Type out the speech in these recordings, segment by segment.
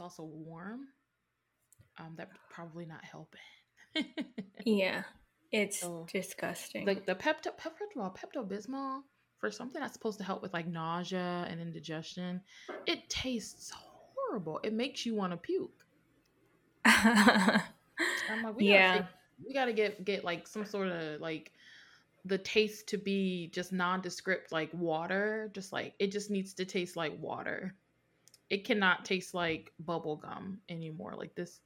also I think just because it's also warm, um, that probably not helping. yeah, it's so, disgusting. Like the Pepto, Pepto, Pepto Bismol for something that's supposed to help with like nausea and indigestion, it tastes horrible. It makes you want to puke. I'm like, we yeah, gotta, we gotta get get like some sort of like the taste to be just nondescript like water just like it just needs to taste like water it cannot taste like bubble gum anymore. Like this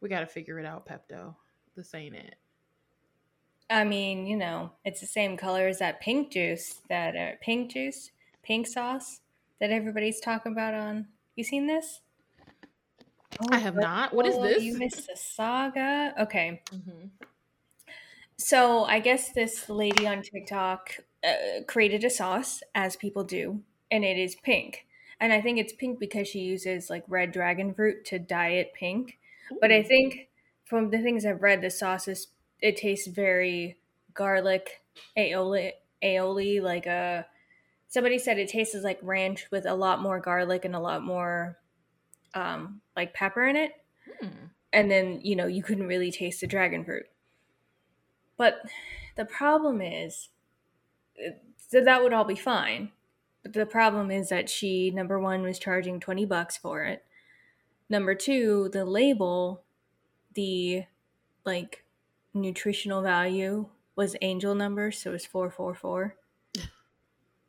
we got to figure it out pepto. This ain't it. I mean you know it's the same color as that pink juice that uh, pink juice pink sauce that everybody's talking about on you seen this? Oh, i have not. What is this you missed the saga. Okay. Mm-hmm. So I guess this lady on TikTok uh, created a sauce, as people do, and it is pink. And I think it's pink because she uses like red dragon fruit to dye it pink. Ooh. But I think from the things I've read, the sauce is it tastes very garlic aioli, aioli like a. Uh, somebody said it tastes like ranch with a lot more garlic and a lot more um, like pepper in it. Hmm. And then you know you couldn't really taste the dragon fruit. But the problem is, so that would all be fine. But the problem is that she, number one, was charging 20 bucks for it. Number two, the label, the like nutritional value was angel number, so it was 444.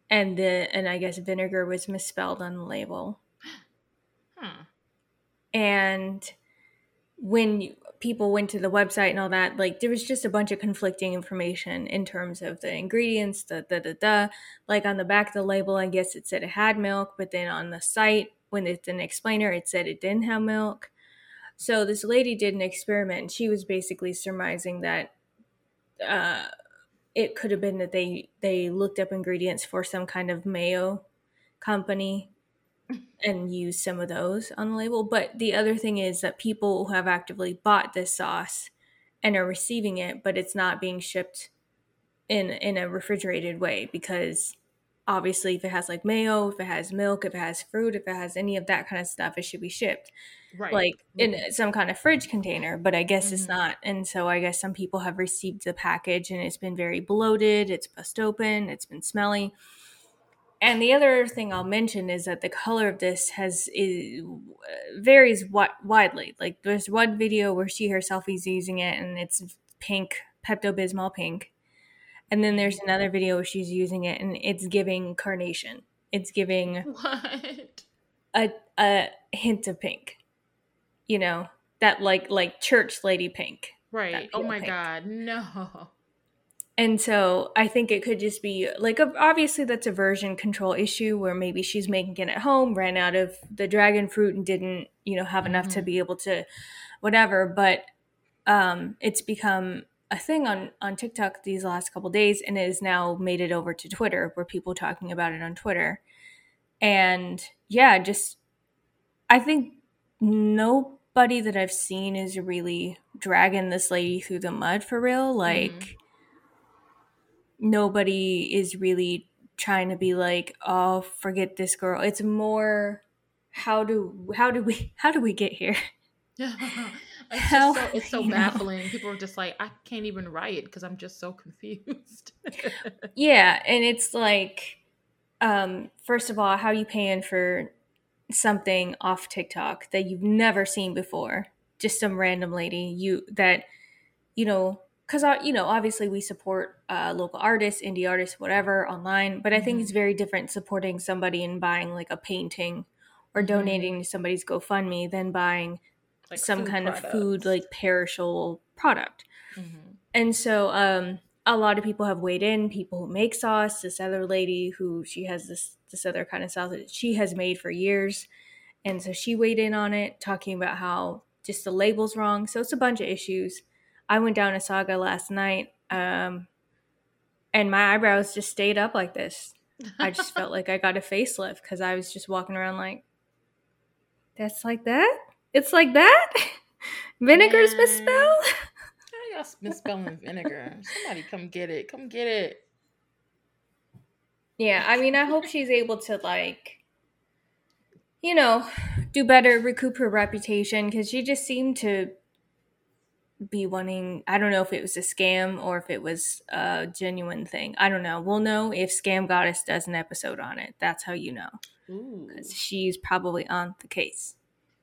and the and I guess vinegar was misspelled on the label. Hmm. And when you, people went to the website and all that, like there was just a bunch of conflicting information in terms of the ingredients, the da da da. Like on the back of the label, I guess it said it had milk, but then on the site, when it's an explainer, it said it didn't have milk. So this lady did an experiment. and She was basically surmising that uh, it could have been that they they looked up ingredients for some kind of mayo company and use some of those on the label. But the other thing is that people who have actively bought this sauce and are receiving it, but it's not being shipped in in a refrigerated way because obviously if it has like mayo, if it has milk, if it has fruit, if it has any of that kind of stuff, it should be shipped. Right. Like in mm-hmm. some kind of fridge container, but I guess mm-hmm. it's not. And so I guess some people have received the package and it's been very bloated, it's bust open, it's been smelly and the other thing I'll mention is that the color of this has is, varies wi- widely. Like there's one video where she herself is using it and it's pink, Pepto Bismol pink, and then there's another video where she's using it and it's giving carnation. It's giving what a a hint of pink. You know that like like church lady pink. Right. Oh my pink. god, no. And so I think it could just be like obviously that's a version control issue where maybe she's making it at home, ran out of the dragon fruit and didn't, you know, have mm-hmm. enough to mm-hmm. be able to whatever, but um it's become a thing on on TikTok these last couple days and it has now made it over to Twitter where people are talking about it on Twitter. And yeah, just I think nobody that I've seen is really dragging this lady through the mud for real. Like mm-hmm nobody is really trying to be like, oh, forget this girl. It's more how do how do we how do we get here? Yeah. It's, how, so, it's so baffling. Know. People are just like, I can't even write because I'm just so confused. yeah, and it's like, um, first of all, how are you paying for something off TikTok that you've never seen before? Just some random lady you that, you know, because you know obviously we support uh, local artists indie artists whatever online but i think mm-hmm. it's very different supporting somebody and buying like a painting or mm-hmm. donating to somebody's gofundme than buying like some kind products. of food like perishable product mm-hmm. and so um, a lot of people have weighed in people who make sauce this other lady who she has this this other kind of sauce that she has made for years and so she weighed in on it talking about how just the label's wrong so it's a bunch of issues I went down a saga last night, um, and my eyebrows just stayed up like this. I just felt like I got a facelift because I was just walking around like, that's like that? It's like that? Vinegar's Man. misspelled? How y'all misspelling vinegar? Somebody come get it. Come get it. Yeah, I mean, I hope she's able to like you know, do better, recoup her reputation because she just seemed to be wanting. I don't know if it was a scam or if it was a genuine thing. I don't know. We'll know if Scam Goddess does an episode on it. That's how you know. Because she's probably on the case.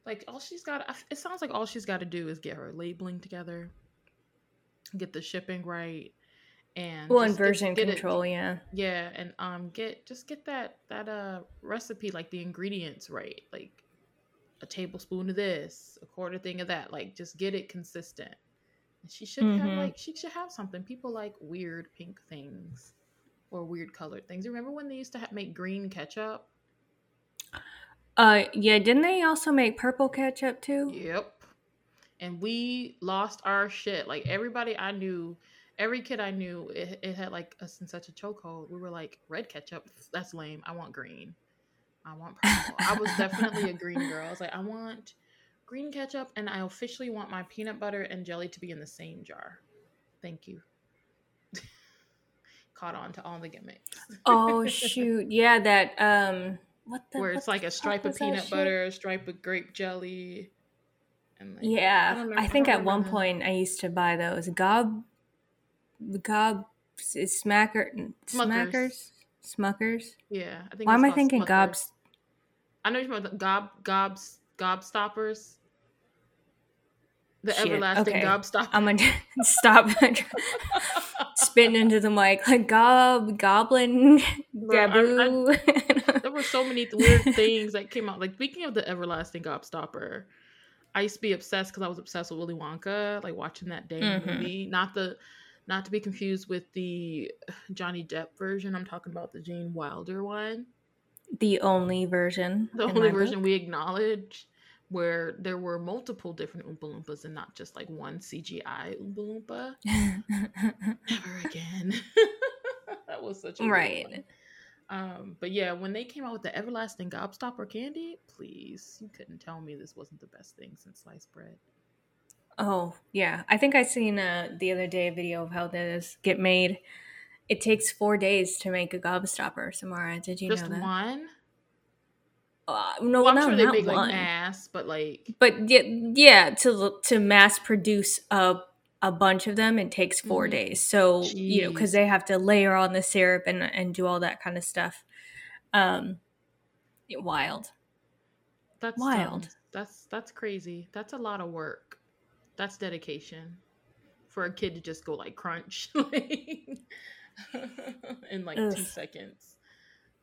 Like all she's got, it sounds like all she's got to do is get her labeling together, get the shipping right, and well, and version get, get control, it, yeah, yeah, and um, get just get that that uh recipe like the ingredients right, like a tablespoon of this, a quarter thing of that, like just get it consistent. She should mm-hmm. have like she should have something. People like weird pink things or weird colored things. Remember when they used to have, make green ketchup? Uh, yeah. Didn't they also make purple ketchup too? Yep. And we lost our shit. Like everybody I knew, every kid I knew, it, it had like us in such a chokehold. We were like, red ketchup, that's lame. I want green. I want purple. I was definitely a green girl. I was like, I want green ketchup, and I officially want my peanut butter and jelly to be in the same jar. Thank you. Caught on to all the gimmicks. oh shoot! Yeah, that um what the, where it's like a stripe of peanut butter, a stripe of grape jelly. And like, yeah, I, I think I at one that. point I used to buy those gob, gob, smacker, smackers, smuckers. Yeah, I think. Why am I thinking smuckers. gobs? I know you're talking about gob, gobs, gobstoppers. The Shit. everlasting okay. gobstopper. I'm gonna stop spitting into the mic like gob, goblin, gaboo. I, I, there were so many weird things that came out. Like speaking of the everlasting gobstopper, I used to be obsessed because I was obsessed with Willy Wonka, like watching that dang mm-hmm. movie. Not the, not to be confused with the Johnny Depp version. I'm talking about the Gene Wilder one. The only version. The only version book. we acknowledge where there were multiple different Oompa Loompas and not just like one CGI Oompa Loompa. Never again. that was such a right. Um, but yeah, when they came out with the everlasting gobstopper candy, please, you couldn't tell me this wasn't the best thing since sliced bread. Oh yeah, I think I seen uh, the other day a video of how this get made. It takes four days to make a gobstopper, Samara. Did you Just know that? one? Uh, no, well, I'm no, sure they make one. like mass, but like, but yeah, yeah, to to mass produce a a bunch of them, it takes 4 mm-hmm. days. So Jeez. you know, because they have to layer on the syrup and and do all that kind of stuff. Um, wild. That's wild. Um, that's that's crazy. That's a lot of work. That's dedication for a kid to just go like crunch in like Ugh. two seconds.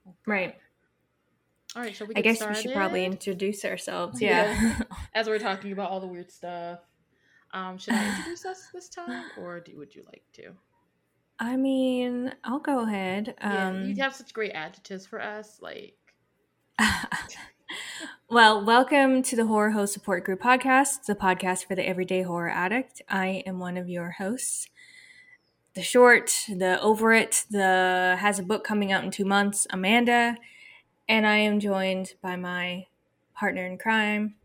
Oh, right. All right, shall we? I guess started? we should probably introduce ourselves. Yeah, as we're talking about all the weird stuff. Um, should I introduce us this time, or do, would you like to? I mean, I'll go ahead. Um, yeah, you have such great adjectives for us, like. well, welcome to the Horror Host Support Group podcast, the podcast for the everyday horror addict. I am one of your hosts. The short, the over it, the has a book coming out in two months, Amanda and I am joined by my partner in crime,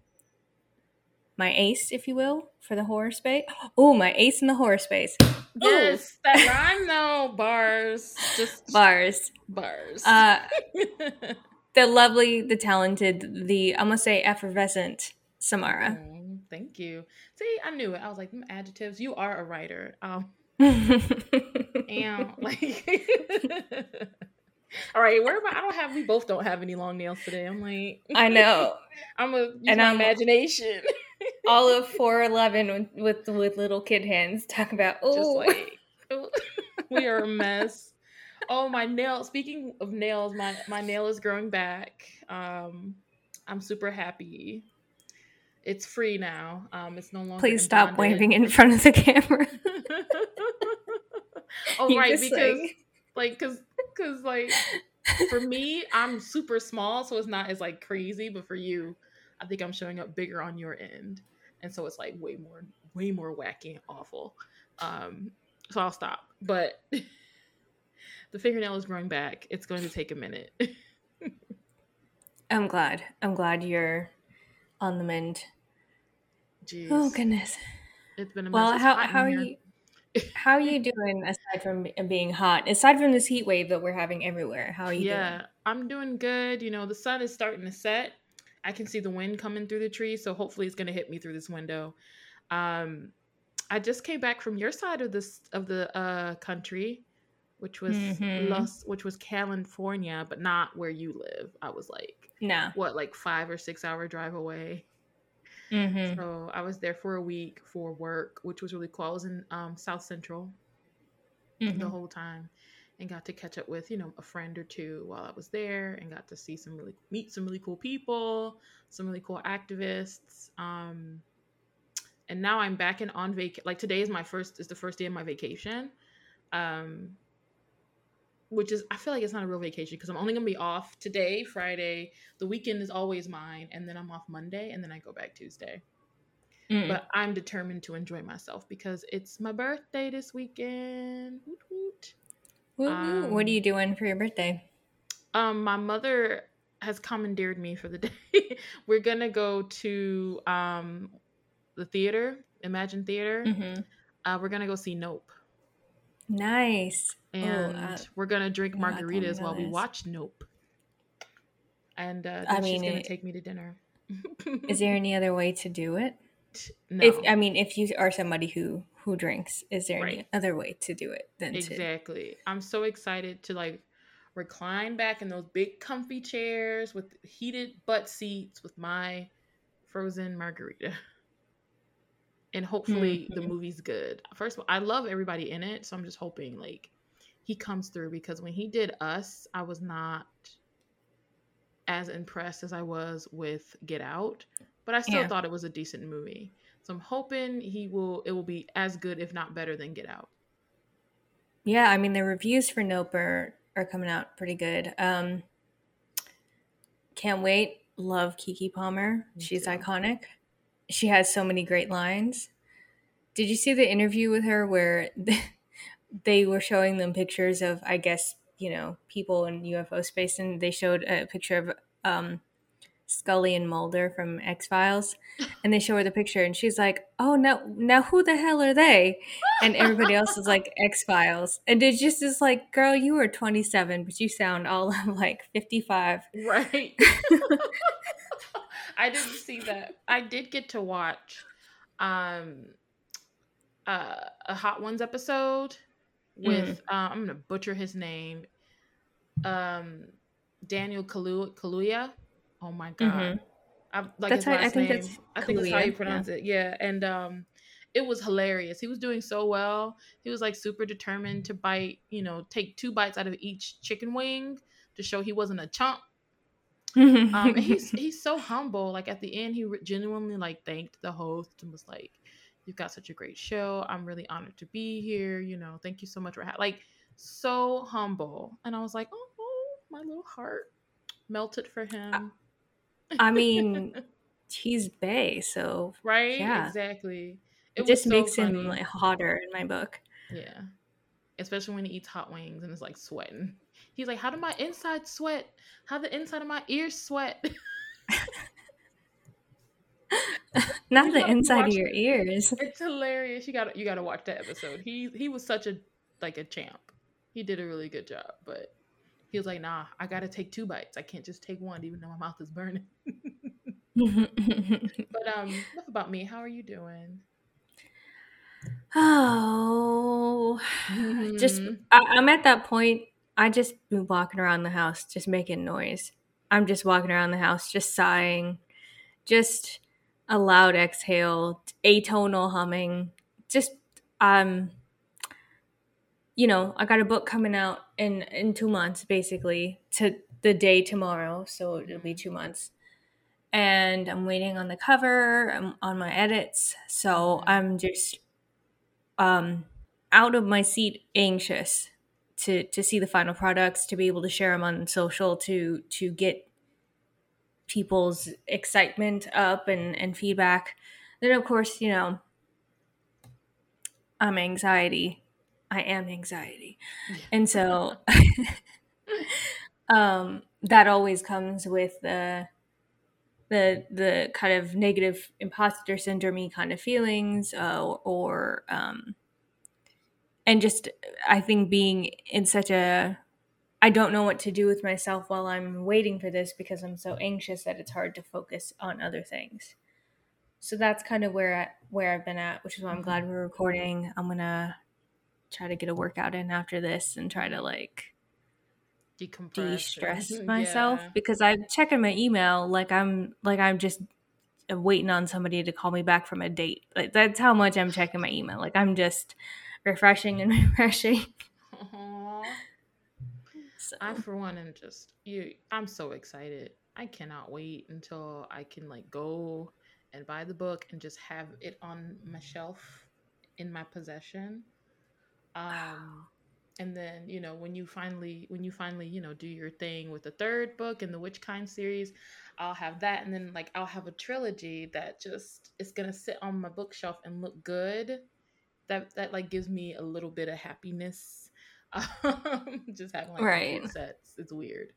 my ace, if you will, for the horror space. Oh, my ace in the horror space. Yes, Ooh. that rhyme though. Bars, just bars, bars. Uh, the lovely, the talented, the I'm gonna say effervescent Samara. Mm, thank you. See, I knew it. I was like, adjectives. You are a writer. Um, and like. All right, where am I? I don't have. We both don't have any long nails today. I'm like, I know. I'm a and I'm, imagination. all of four eleven with, with with little kid hands. Talk about oh, like, we are a mess. Oh, my nail. Speaking of nails, my my nail is growing back. Um, I'm super happy. It's free now. Um, it's no longer. Please stop waving in front of the camera. oh, you right, because like, like, cause because like for me, I'm super small, so it's not as like crazy. But for you, I think I'm showing up bigger on your end, and so it's like way more, way more wacky and awful. Um, so I'll stop. But the fingernail is growing back. It's going to take a minute. I'm glad. I'm glad you're on the mend. Jeez. Oh goodness. It's been a well. How how are you? how are you doing aside from being hot? Aside from this heat wave that we're having everywhere, how are you yeah, doing? I'm doing good. You know, the sun is starting to set. I can see the wind coming through the tree, so hopefully it's gonna hit me through this window. Um, I just came back from your side of this of the uh, country, which was mm-hmm. Los, which was California, but not where you live. I was like, no, what like five or six hour drive away. Mm-hmm. So I was there for a week for work, which was really cool. I was in um, South Central mm-hmm. the whole time and got to catch up with you know a friend or two while I was there and got to see some really meet some really cool people, some really cool activists. Um, and now I'm back and on vac. Like today is my first is the first day of my vacation, um, which is I feel like it's not a real vacation because I'm only gonna be off today, Friday. The weekend is always mine, and then I'm off Monday, and then I go back Tuesday. Mm. But I'm determined to enjoy myself because it's my birthday this weekend. Woot woot. Um, what are you doing for your birthday? Um, my mother has commandeered me for the day. We're gonna go to um the theater, Imagine Theater. Mm-hmm. Uh, we're gonna go see Nope. Nice. And oh, uh, we're gonna drink margaritas while we watch Nope. And uh, I mean, she's gonna it, take me to dinner. is there any other way to do it? No. If I mean, if you are somebody who who drinks, is there right. any other way to do it than exactly? To... I'm so excited to like recline back in those big comfy chairs with heated butt seats with my frozen margarita and hopefully mm-hmm. the movie's good. First of all, I love everybody in it, so I'm just hoping like he comes through because when he did Us, I was not as impressed as I was with Get Out, but I still yeah. thought it was a decent movie. So I'm hoping he will it will be as good if not better than Get Out. Yeah, I mean the reviews for Nope are, are coming out pretty good. Um can't wait. Love Keke Palmer. Me She's too. iconic she has so many great lines. Did you see the interview with her where they were showing them pictures of, I guess, you know, people in UFO space, and they showed a picture of um, Scully and Mulder from X Files, and they show her the picture, and she's like, "Oh no, now who the hell are they?" And everybody else is like X Files, and it just is like, "Girl, you are 27, but you sound all of like 55." Right. I didn't see that. I did get to watch um uh, a Hot Ones episode with mm. uh, I'm gonna butcher his name. Um Daniel Kalu- Kaluuya. Oh my god. Mm-hmm. I like that's his last I, think name. That's I think that's how you pronounce yeah. it. Yeah. And um it was hilarious. He was doing so well. He was like super determined to bite, you know, take two bites out of each chicken wing to show he wasn't a chump um, he's he's so humble. Like at the end, he genuinely like thanked the host and was like, "You've got such a great show. I'm really honored to be here. You know, thank you so much for ha-. like so humble." And I was like, "Oh, oh my little heart melted for him." I mean, he's Bay, so right, yeah, exactly. It, it just so makes funny. him like hotter in my book. Yeah, especially when he eats hot wings and is like sweating. He's like, how do my inside sweat? How the inside of my ears sweat? Not the inside of your ears. It's hilarious. You got you got to watch that episode. He he was such a like a champ. He did a really good job, but he was like, "Nah, I got to take two bites. I can't just take one, even though my mouth is burning." but um, enough about me. How are you doing? Oh, mm-hmm. just I, I'm at that point I just been walking around the house, just making noise. I'm just walking around the house, just sighing, just a loud exhale, atonal humming. Just um, you know, I got a book coming out in in two months, basically to the day tomorrow, so it'll be two months. And I'm waiting on the cover. I'm on my edits, so I'm just um out of my seat, anxious to to see the final products, to be able to share them on social, to to get people's excitement up and and feedback. Then of course, you know, I'm anxiety. I am anxiety, and so um, that always comes with the the the kind of negative imposter syndrome kind of feelings uh, or um, and just I think being in such a I don't know what to do with myself while I'm waiting for this because I'm so anxious that it's hard to focus on other things. So that's kind of where I, where I've been at, which is why I'm glad we're recording. I'm gonna try to get a workout in after this and try to like de-stress myself yeah. because I'm checking my email like I'm like I'm just waiting on somebody to call me back from a date. Like that's how much I'm checking my email. Like I'm just refreshing and refreshing. So. I for one am just you I'm so excited. I cannot wait until I can like go and buy the book and just have it on my shelf in my possession. Um and then, you know, when you finally when you finally, you know, do your thing with the third book in the Witch Kind series, I'll have that and then like I'll have a trilogy that just is going to sit on my bookshelf and look good. That that like gives me a little bit of happiness um, just having like right. sets. It's weird.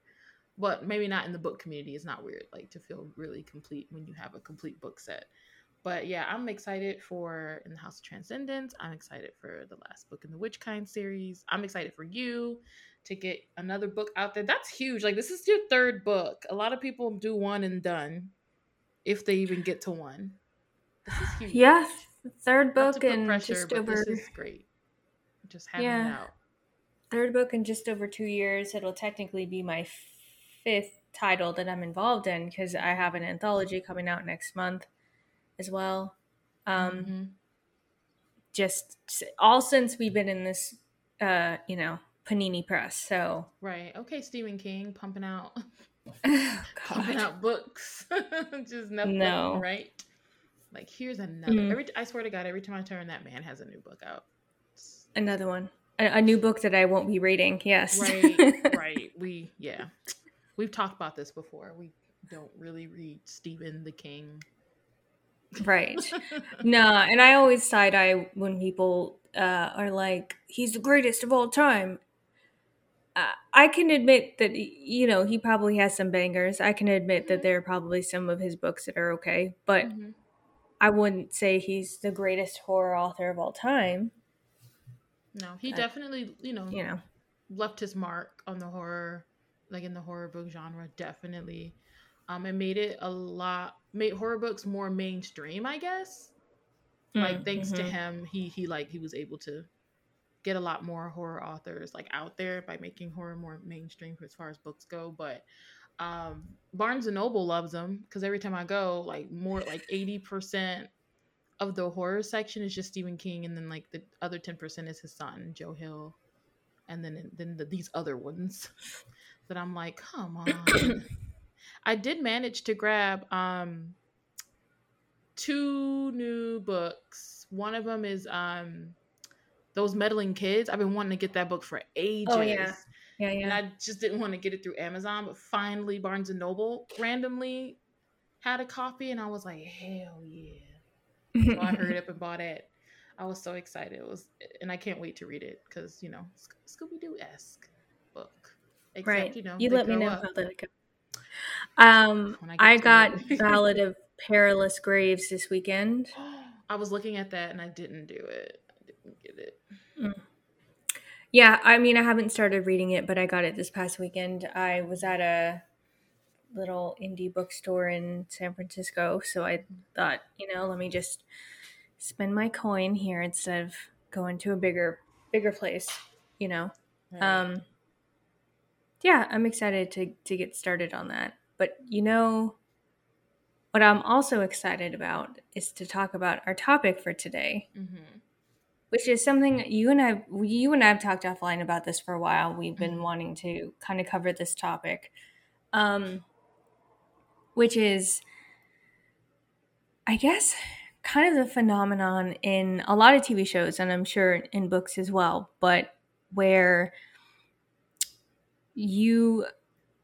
But maybe not in the book community. It's not weird, like to feel really complete when you have a complete book set. But yeah, I'm excited for In the House of Transcendence. I'm excited for the last book in the Witch Kind series. I'm excited for you to get another book out there. That's huge. Like this is your third book. A lot of people do one and done, if they even get to one. This is huge. Yeah, third book and pressure, just over. This is great. Just having yeah. out third book in just over two years. It'll technically be my fifth title that I'm involved in because I have an anthology coming out next month as well. Um, mm-hmm. Just all since we've been in this, uh, you know, Panini Press. So right, okay, Stephen King pumping out, oh, pumping out books, just nothing, no. right? Like here's another. Mm-hmm. Every I swear to God, every time I turn, that man has a new book out. It's, another one a, a new book that I won't be reading. Yes. Right. right. We yeah. We've talked about this before. We don't really read Stephen the King. Right. no, and I always side eye when people uh, are like, "He's the greatest of all time." Uh, I can admit that you know he probably has some bangers. I can admit that mm-hmm. there are probably some of his books that are okay, but mm-hmm. I wouldn't say he's the greatest horror author of all time. No, he definitely, you know, you know, left his mark on the horror, like in the horror book genre, definitely. Um, and made it a lot, made horror books more mainstream, I guess. Mm, like thanks mm-hmm. to him, he he like he was able to get a lot more horror authors like out there by making horror more mainstream as far as books go. But um, Barnes and Noble loves them because every time I go, like more like eighty percent of the horror section is just Stephen King, and then like the other ten percent is his son Joe Hill, and then then the, these other ones that I'm like, come on. I did manage to grab um two new books. One of them is um those meddling kids. I've been wanting to get that book for ages. Oh yeah. Yeah, yeah. And I just didn't want to get it through Amazon, but finally Barnes and Noble randomly had a copy and I was like, hell yeah so I hurried up and bought it. I was so excited. It was, and I can't wait to read it because you know Scooby Doo esque book. Except, right. You know, you let me know up. how that goes. Um, I, I got Ballad of Perilous Graves this weekend. I was looking at that and I didn't do it. I didn't get it. Mm. Yeah, I mean, I haven't started reading it, but I got it this past weekend. I was at a little indie bookstore in San Francisco. So I thought, you know, let me just spend my coin here instead of going to a bigger bigger place, you know. Right. Um yeah, I'm excited to to get started on that. But you know what I'm also excited about is to talk about our topic for today. Mm-hmm. Which is something you and I, you and I have talked offline about this for a while. We've been mm-hmm. wanting to kind of cover this topic. Um, which is, I guess, kind of the phenomenon in a lot of TV shows, and I'm sure in books as well, but where you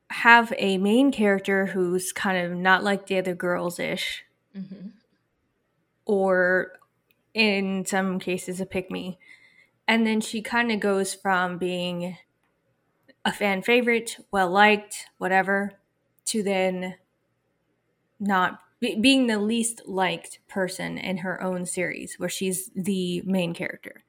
have a main character who's kind of not like the other girls ish, mm-hmm. or in some cases, a pick me. And then she kind of goes from being a fan favorite, well liked, whatever, to then not be, being the least liked person in her own series where she's the main character.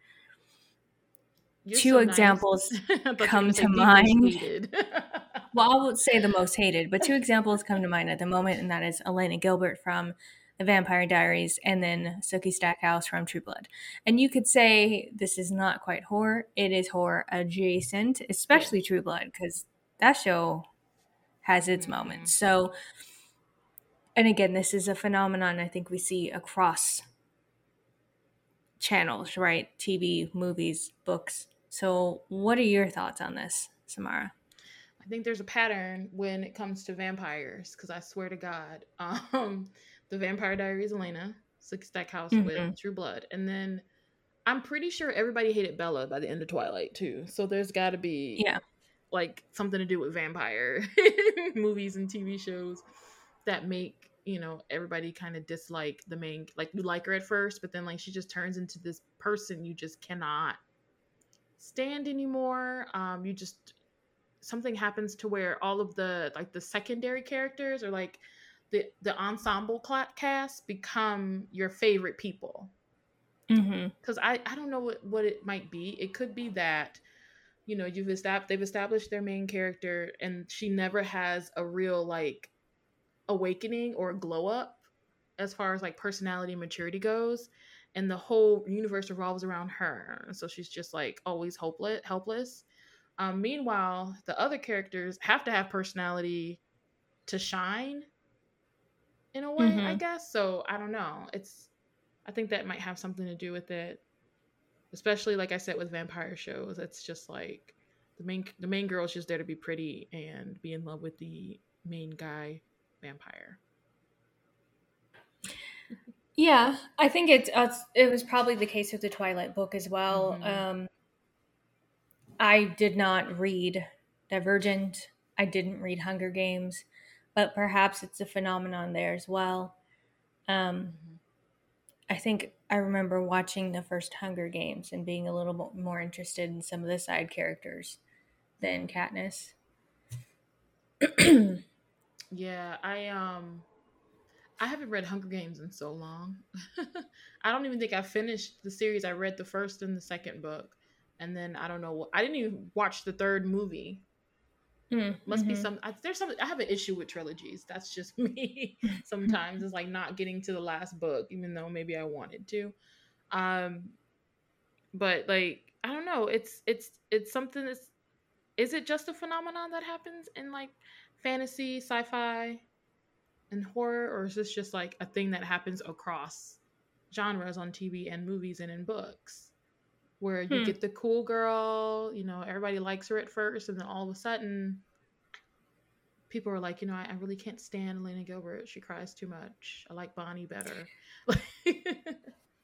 You're two so examples nice. come to mind. well, I would say the most hated, but two examples come to mind at the moment, and that is Elena Gilbert from The Vampire Diaries and then Sookie Stackhouse from True Blood. And you could say this is not quite horror, it is horror adjacent, especially yeah. True Blood, because that show has its mm-hmm. moments. So, and again, this is a phenomenon I think we see across channels, right? TV, movies, books. So, what are your thoughts on this, Samara? I think there's a pattern when it comes to vampires because I swear to God, um, the Vampire Diaries, Elena, Sookie Stackhouse mm-hmm. with True Blood, and then I'm pretty sure everybody hated Bella by the end of Twilight too. So there's got to be yeah, like something to do with vampire movies and TV shows that make you know everybody kind of dislike the main like you like her at first but then like she just turns into this person you just cannot stand anymore. Um you just something happens to where all of the like the secondary characters or like the the ensemble cast become your favorite people. Because mm-hmm. I, I don't know what, what it might be. It could be that you know you've established they've established their main character and she never has a real like awakening or glow up as far as like personality maturity goes and the whole universe revolves around her. So she's just like always hopeless helpless. Um, meanwhile the other characters have to have personality to shine in a way mm-hmm. i guess. So i don't know. It's i think that might have something to do with it. Especially like i said with vampire shows it's just like the main the main girl is just there to be pretty and be in love with the main guy vampire. Yeah, I think it's uh, it was probably the case with the Twilight book as well. Mm-hmm. Um, I did not read Divergent. I didn't read Hunger Games, but perhaps it's a phenomenon there as well. Um, mm-hmm. I think I remember watching the first Hunger Games and being a little bit more interested in some of the side characters than Katniss. Yeah, I um I haven't read Hunger Games in so long. I don't even think I finished the series. I read the first and the second book. And then I don't know. I didn't even watch the third movie. Mm, Must mm-hmm. be some. I, there's some. I have an issue with trilogies. That's just me. Sometimes it's like not getting to the last book, even though maybe I wanted to. Um, but like I don't know. It's it's it's something that's. Is it just a phenomenon that happens in like fantasy, sci-fi, and horror, or is this just like a thing that happens across genres on TV and movies and in books? Where you hmm. get the cool girl, you know, everybody likes her at first, and then all of a sudden, people are like, you know, I, I really can't stand Elena Gilbert. She cries too much. I like Bonnie better.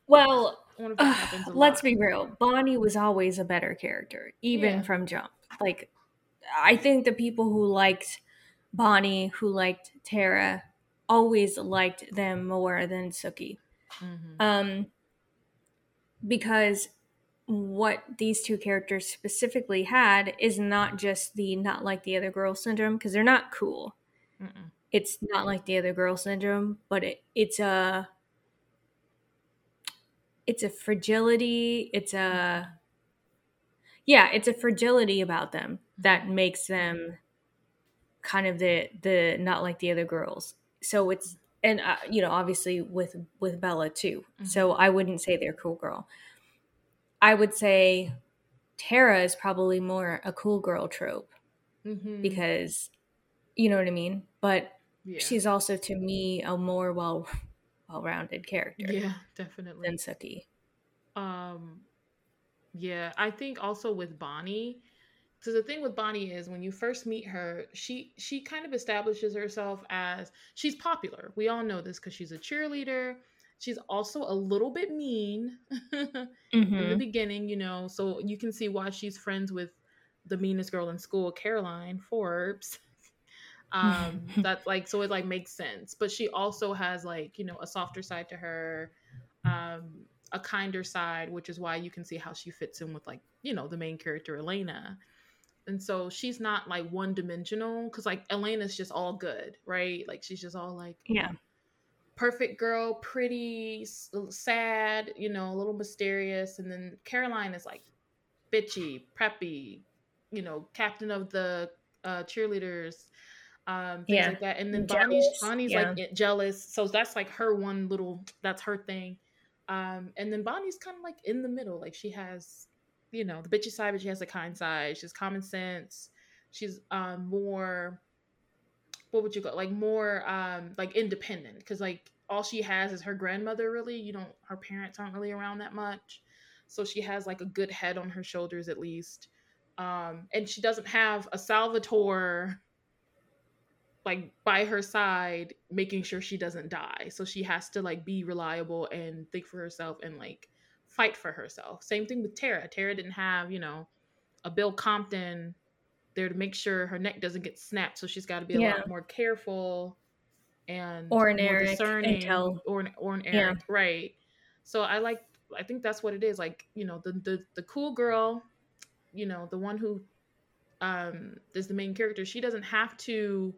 well, uh, let's be real. Bonnie was always a better character, even yeah. from jump. Like, I think the people who liked Bonnie, who liked Tara, always liked them more than Sookie. Mm-hmm. Um, because what these two characters specifically had is not just the not like the other girl syndrome, because they're not cool. Mm-mm. It's not like the other girl syndrome, but it, it's a it's a fragility. It's a yeah, it's a fragility about them that mm-hmm. makes them kind of the the not like the other girls. So it's and uh, you know obviously with with Bella too. Mm-hmm. So I wouldn't say they're cool girl. I would say Tara is probably more a cool girl trope mm-hmm. because you know what I mean. But yeah. she's also to me a more well well rounded character. Yeah, definitely than Sookie. Um, yeah, I think also with Bonnie, so the thing with Bonnie is when you first meet her, she she kind of establishes herself as she's popular. We all know this because she's a cheerleader. She's also a little bit mean mm-hmm. in the mm-hmm. beginning, you know. So you can see why she's friends with the meanest girl in school, Caroline Forbes. um that like so it like makes sense but she also has like you know a softer side to her um a kinder side which is why you can see how she fits in with like you know the main character elena and so she's not like one dimensional because like elena's just all good right like she's just all like yeah perfect girl pretty sad you know a little mysterious and then caroline is like bitchy, preppy, you know, captain of the uh, cheerleaders, um, things yeah. like that. And then. Bonnie's Bonnie's yeah. like jealous, so that's like her one little that's her thing. Um, and then Bonnie's kind of like in the middle, like she has, you know, the bitchy side, but she has a kind side. She's common sense. She's um more, what would you call like more um like independent because like all she has is her grandmother. Really, you don't. Her parents aren't really around that much, so she has like a good head on her shoulders at least. Um, and she doesn't have a Salvatore like by her side making sure she doesn't die so she has to like be reliable and think for herself and like fight for herself. Same thing with tara. Tara didn't have you know a bill compton there to make sure her neck doesn't get snapped. So she's got to be a yeah. lot more careful and or an eric discerning or, or an eric yeah. right. So i like i think that's what it is. Like you know the, the the cool girl you know the one who um is the main character she doesn't have to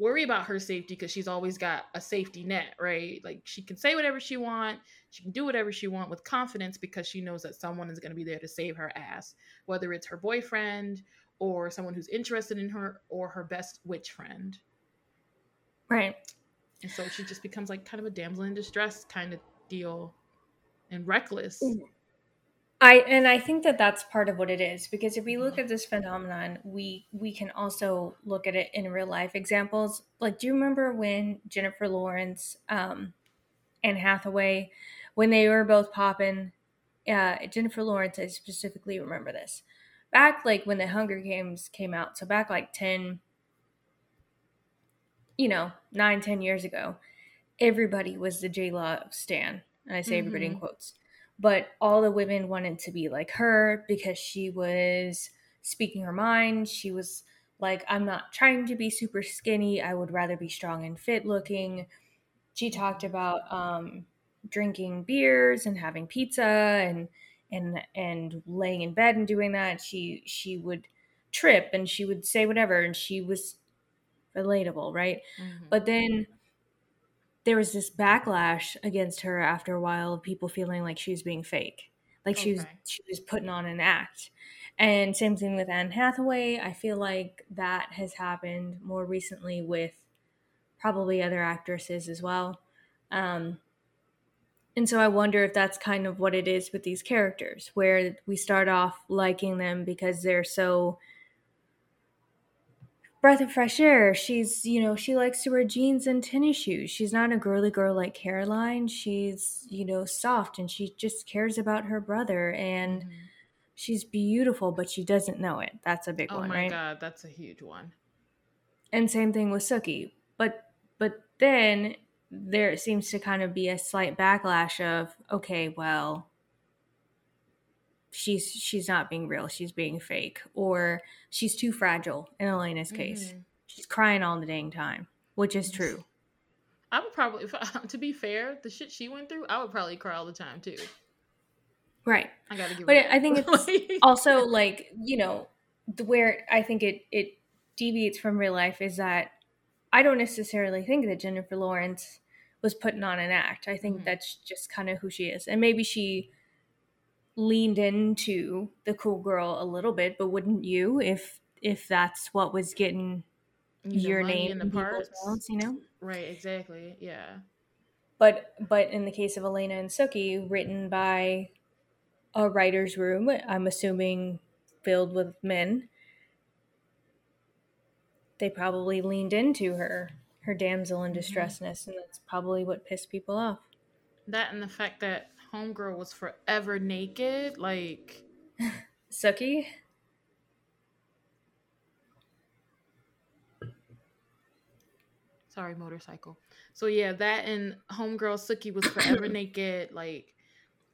worry about her safety because she's always got a safety net, right? Like she can say whatever she want, she can do whatever she want with confidence because she knows that someone is going to be there to save her ass, whether it's her boyfriend or someone who's interested in her or her best witch friend. Right. And so she just becomes like kind of a damsel in distress kind of deal and reckless. Mm-hmm. I and I think that that's part of what it is because if we look at this phenomenon, we we can also look at it in real life examples. Like, do you remember when Jennifer Lawrence um, and Hathaway, when they were both popping? Uh, Jennifer Lawrence, I specifically remember this back like when the Hunger Games came out. So back like ten, you know, nine ten years ago, everybody was the J Law stan, and I say mm-hmm. everybody in mm-hmm. quotes but all the women wanted to be like her because she was speaking her mind. She was like, I'm not trying to be super skinny. I would rather be strong and fit looking. She talked about um, drinking beers and having pizza and and and laying in bed and doing that. She she would trip and she would say whatever and she was relatable, right? Mm-hmm. But then there was this backlash against her after a while of people feeling like she was being fake like okay. she was she was putting on an act. And same thing with anne hathaway. I feel like that has happened more recently with probably other actresses as well. Um, and so i wonder if that's kind of what it is with these characters where we start off liking them because they're so breath of fresh air. She's, you know, she likes to wear jeans and tennis shoes. She's not a girly girl like Caroline. She's, you know, soft and she just cares about her brother and mm-hmm. she's beautiful, but she doesn't know it. That's a big oh one, right? Oh my god, that's a huge one. And same thing with Sookie. But but then there seems to kind of be a slight backlash of, okay, well, she's she's not being real she's being fake or she's too fragile in elena's case. Mm-hmm. she's crying all the dang time which is true. I would probably to be fair the shit she went through i would probably cry all the time too. Right. I gotta give but i think it's also like you know where i think it it deviates from real life is that i don't necessarily think that jennifer lawrence was putting on an act. I think mm-hmm. that's just kind of who she is. And maybe she leaned into the cool girl a little bit, but wouldn't you if if that's what was getting you your name in the parts, you know? Right, exactly. Yeah. But but in the case of Elena and Sookie, written by a writer's room, I'm assuming filled with men, they probably leaned into her her damsel in mm-hmm. distressness, mm-hmm. and that's probably what pissed people off. That and the fact that homegirl was forever naked. Like Sookie. Sorry, motorcycle. So yeah, that and homegirl Sookie was forever naked. Like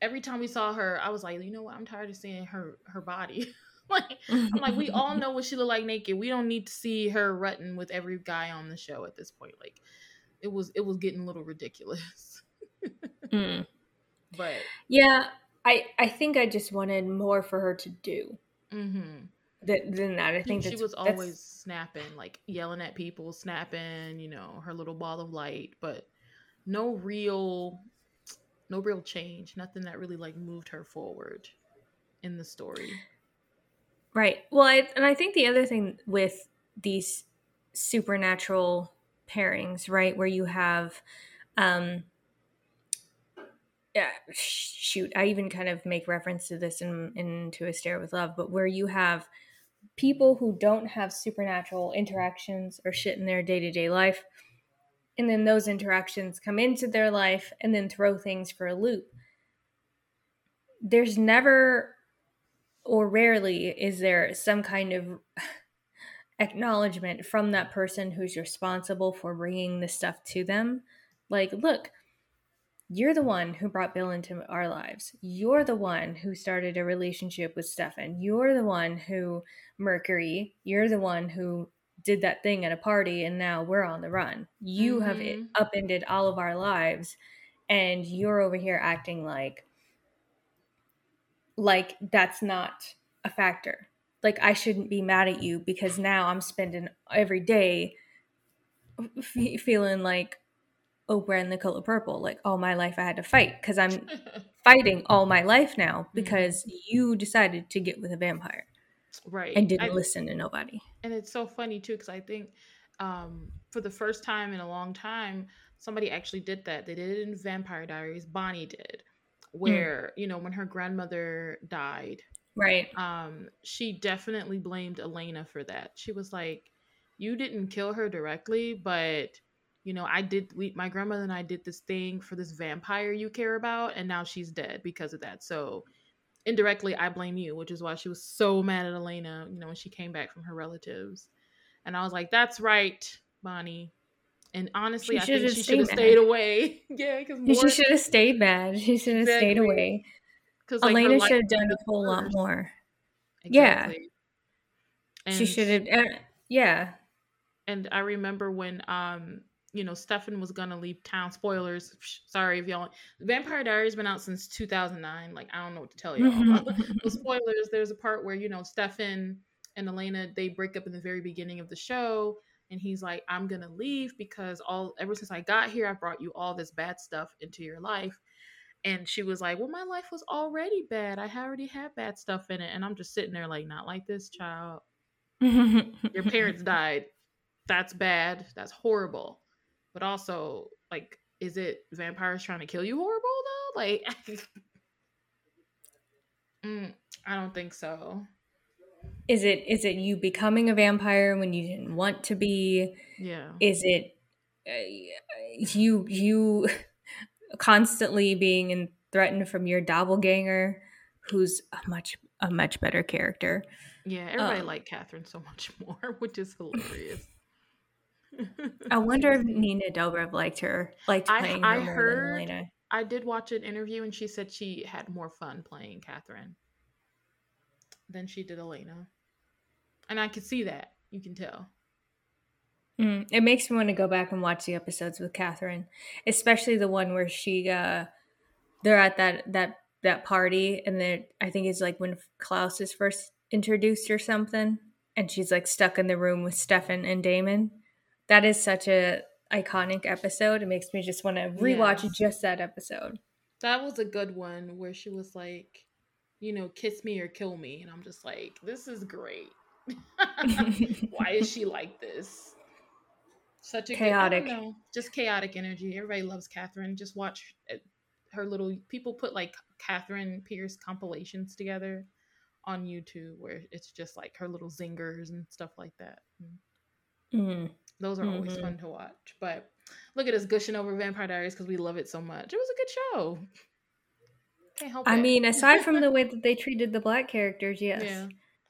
every time we saw her, I was like, you know what? I'm tired of seeing her her body. like I'm like, we all know what she looked like naked. We don't need to see her rutting with every guy on the show at this point. Like it was it was getting a little ridiculous. mm. But yeah, I I think I just wanted more for her to do. Mm-hmm. than that, I think she was always snapping, like yelling at people, snapping. You know, her little ball of light, but no real, no real change. Nothing that really like moved her forward in the story. Right. Well, I, and I think the other thing with these supernatural pairings, right, where you have, um, yeah, shoot, I even kind of make reference to this in into a stare with love, but where you have people who don't have supernatural interactions or shit in their day to day life, and then those interactions come into their life and then throw things for a loop. There's never or rarely is there some kind of acknowledgement from that person who's responsible for bringing this stuff to them. Like, look, you're the one who brought Bill into our lives. You're the one who started a relationship with Stefan. You're the one who, Mercury, you're the one who did that thing at a party and now we're on the run. You mm-hmm. have upended all of our lives and you're over here acting like like that's not a factor. Like I shouldn't be mad at you because now I'm spending every day f- feeling like Oprah and the color purple. Like all my life I had to fight because I'm fighting all my life now mm-hmm. because mm-hmm. you decided to get with a vampire. Right. And didn't I, listen to nobody. And it's so funny too because I think um, for the first time in a long time, somebody actually did that. They did it in Vampire Diaries. Bonnie did. Mm. where mm. you know when her grandmother died right um she definitely blamed elena for that she was like you didn't kill her directly but you know i did we my grandmother and i did this thing for this vampire you care about and now she's dead because of that so indirectly i blame you which is why she was so mad at elena you know when she came back from her relatives and i was like that's right bonnie and honestly, I think she should have stayed away. yeah, because she should have stayed mad. She should have exactly. stayed away. Because like, Elena should have done a whole lot more. Exactly. Yeah, and she should have. Uh, yeah. And I remember when um you know Stefan was gonna leave town. Spoilers. Sorry if y'all. Vampire Diaries been out since 2009. Like I don't know what to tell y'all. spoilers. There's a part where you know Stefan and Elena they break up in the very beginning of the show and he's like i'm gonna leave because all ever since i got here i brought you all this bad stuff into your life and she was like well my life was already bad i already had bad stuff in it and i'm just sitting there like not like this child your parents died that's bad that's horrible but also like is it vampires trying to kill you horrible though? Like mm, i don't think so. Is it is it you becoming a vampire when you didn't want to be? Yeah. Is it uh, you you constantly being in, threatened from your doppelganger who's a much a much better character? Yeah everybody um, liked katherine so much more which is hilarious i wonder if nina dobrev liked her liked playing I, her I more heard, than i did watch an interview and she said she had more fun playing katherine than she did elena and I could see that. You can tell. Mm, it makes me want to go back and watch the episodes with Katherine, especially the one where she uh they're at that that that party and then I think it's like when Klaus is first introduced or something and she's like stuck in the room with Stefan and Damon. That is such a iconic episode. It makes me just want to rewatch yes. just that episode. That was a good one where she was like, you know, kiss me or kill me. And I'm just like, this is great. Why is she like this? Such a chaotic, good, know, just chaotic energy. Everybody loves Katherine. Just watch her little people put like Katherine Pierce compilations together on YouTube where it's just like her little zingers and stuff like that. Mm. Those are mm-hmm. always fun to watch. But look at us gushing over Vampire Diaries because we love it so much. It was a good show. Can't help I it. mean, aside from the way that they treated the black characters, yes. Yeah.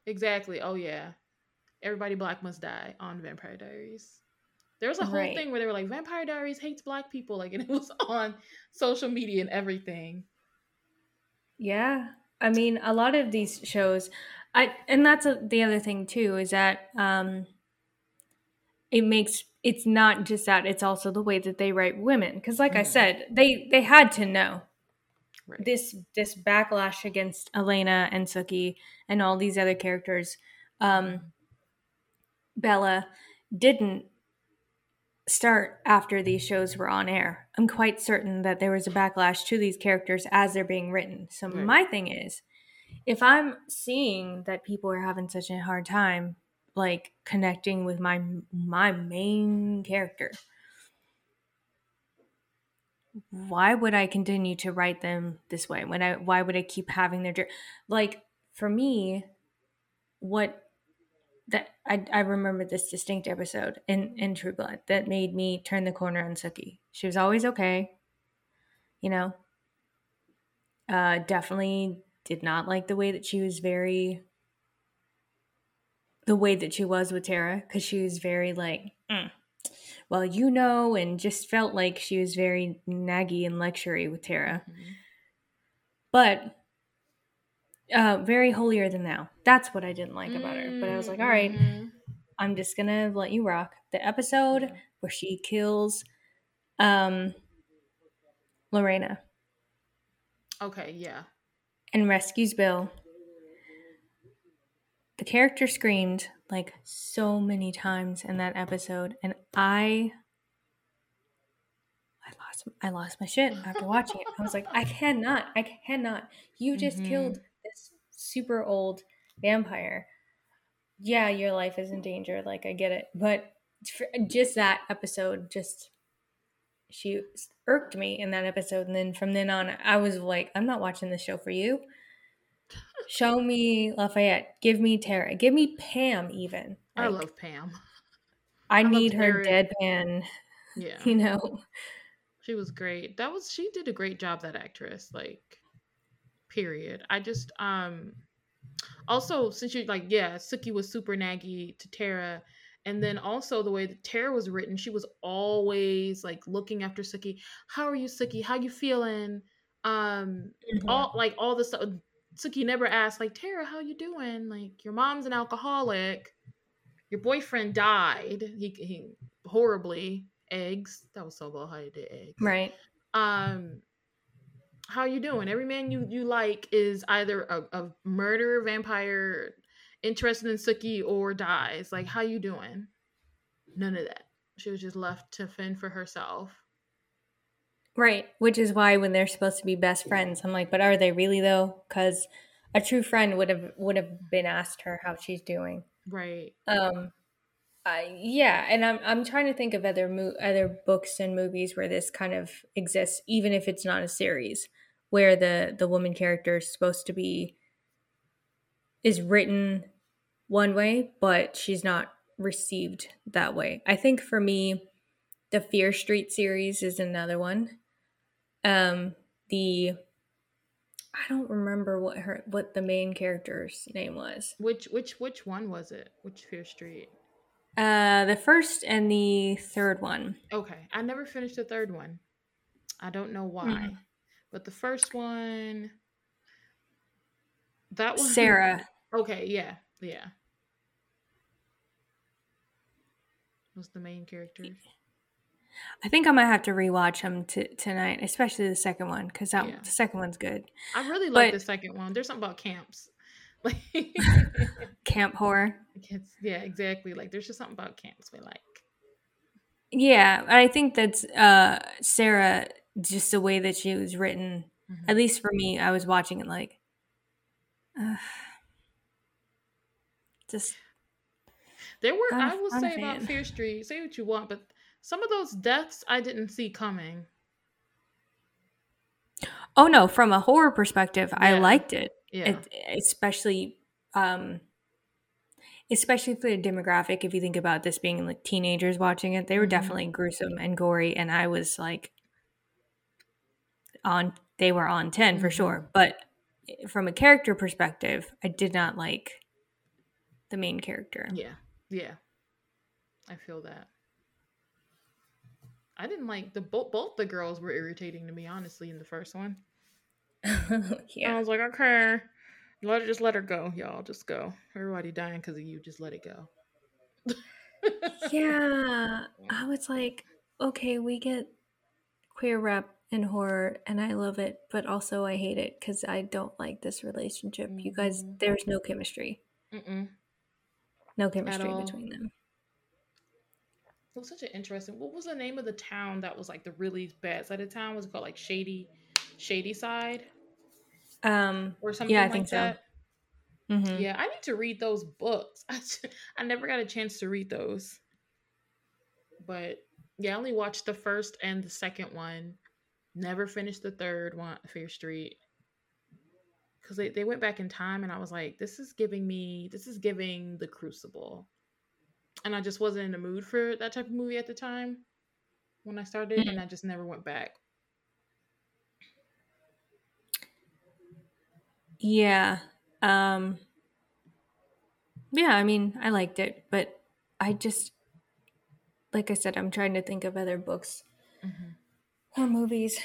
Exactly. Oh yeah. Everybody black must die on Vampire Diaries. There was a whole right. thing where they were like, Vampire Diaries hates black people, like and it was on social media and everything. Yeah. I mean, a lot of these shows I and that's a, the other thing too is that um it makes it's not just that it's also the way that they write women because like mm. i said they they had to know right. this this backlash against Elena and Sookie and all these other characters, um, Bella didn't start after these shows were on air. I'm quite certain that there was a backlash to these characters as they're being written. So right. my thing is, if I'm seeing that people are having such a hard time like connecting with my my main character, why would I continue to write them this way? When I why would I keep having their like for me what that I, I remember this distinct episode in in True Blood that made me turn the corner on Sookie. She was always okay, you know. Uh, definitely did not like the way that she was very the way that she was with Tara because she was very like, mm, well, you know, and just felt like she was very naggy and lectury with Tara. Mm-hmm. But uh, very holier than thou. That's what I didn't like about her. But I was like, all right, mm-hmm. I'm just gonna let you rock. The episode yeah. where she kills um Lorena. Okay, yeah. And rescues Bill. The character screamed like so many times in that episode, and I I lost I lost my shit after watching it. I was like, I cannot, I cannot. You just mm-hmm. killed this super old vampire, yeah, your life is in danger. Like, I get it. But just that episode, just she irked me in that episode. And then from then on, I was like, I'm not watching this show for you. Show me Lafayette. Give me Tara. Give me Pam, even. Like, I love Pam. I, I need her deadpan. Yeah. You know, she was great. That was, she did a great job, that actress. Like, period. I just um also since you're like, yeah, Sookie was super naggy to Tara. And then also the way that Tara was written, she was always like looking after Sookie. How are you, Sookie? How you feeling? Um, mm-hmm. all like all the stuff. Sookie never asked like Tara, how you doing? Like your mom's an alcoholic. Your boyfriend died. He he horribly eggs. That was so low how you did eggs. Right. Um, how you doing? Every man you you like is either a, a murderer, vampire, interested in Sookie, or dies. Like, how you doing? None of that. She was just left to fend for herself. Right, which is why when they're supposed to be best friends, I'm like, but are they really though? Because a true friend would have would have been asked her how she's doing. Right. Um. I yeah, and I'm I'm trying to think of other mo- other books and movies where this kind of exists, even if it's not a series where the the woman character is supposed to be is written one way but she's not received that way i think for me the fear street series is another one um the i don't remember what her what the main character's name was which which which one was it which fear street uh the first and the third one okay i never finished the third one i don't know why mm-hmm. But the first one, that one, Sarah. Okay, yeah, yeah. Was the main character? I think I might have to rewatch them t- tonight, especially the second one because yeah. the second one's good. I really like the second one. There's something about camps, like camp horror. yeah, exactly. Like there's just something about camps we like. Yeah, I think that's uh, Sarah just the way that she was written mm-hmm. at least for me i was watching it like uh, just there were i will say fan. about fear street say what you want but some of those deaths i didn't see coming oh no from a horror perspective yeah. i liked it, yeah. It, especially um especially for the demographic if you think about this being like teenagers watching it they were mm-hmm. definitely gruesome and gory and i was like on they were on 10 mm-hmm. for sure but from a character perspective i did not like the main character yeah yeah i feel that i didn't like the both both the girls were irritating to me honestly in the first one yeah i was like okay let her just let her go y'all just go everybody dying because of you just let it go yeah i was like okay we get queer rep in horror and I love it, but also I hate it because I don't like this relationship. You guys, mm-hmm. there's no chemistry. Mm-mm. No chemistry between them. It was such an interesting. What was the name of the town that was like the really bad side of town? Was it called like Shady, Shadyside? Um, or something. Yeah, I like think that? so. Mm-hmm. Yeah, I need to read those books. I, I never got a chance to read those. But yeah, I only watched the first and the second one. Never finished the third one, Fear Street. Because they, they went back in time and I was like, this is giving me, this is giving the Crucible. And I just wasn't in the mood for that type of movie at the time when I started, mm-hmm. and I just never went back. Yeah. Um Yeah, I mean, I liked it, but I just like I said, I'm trying to think of other books mm-hmm. or movies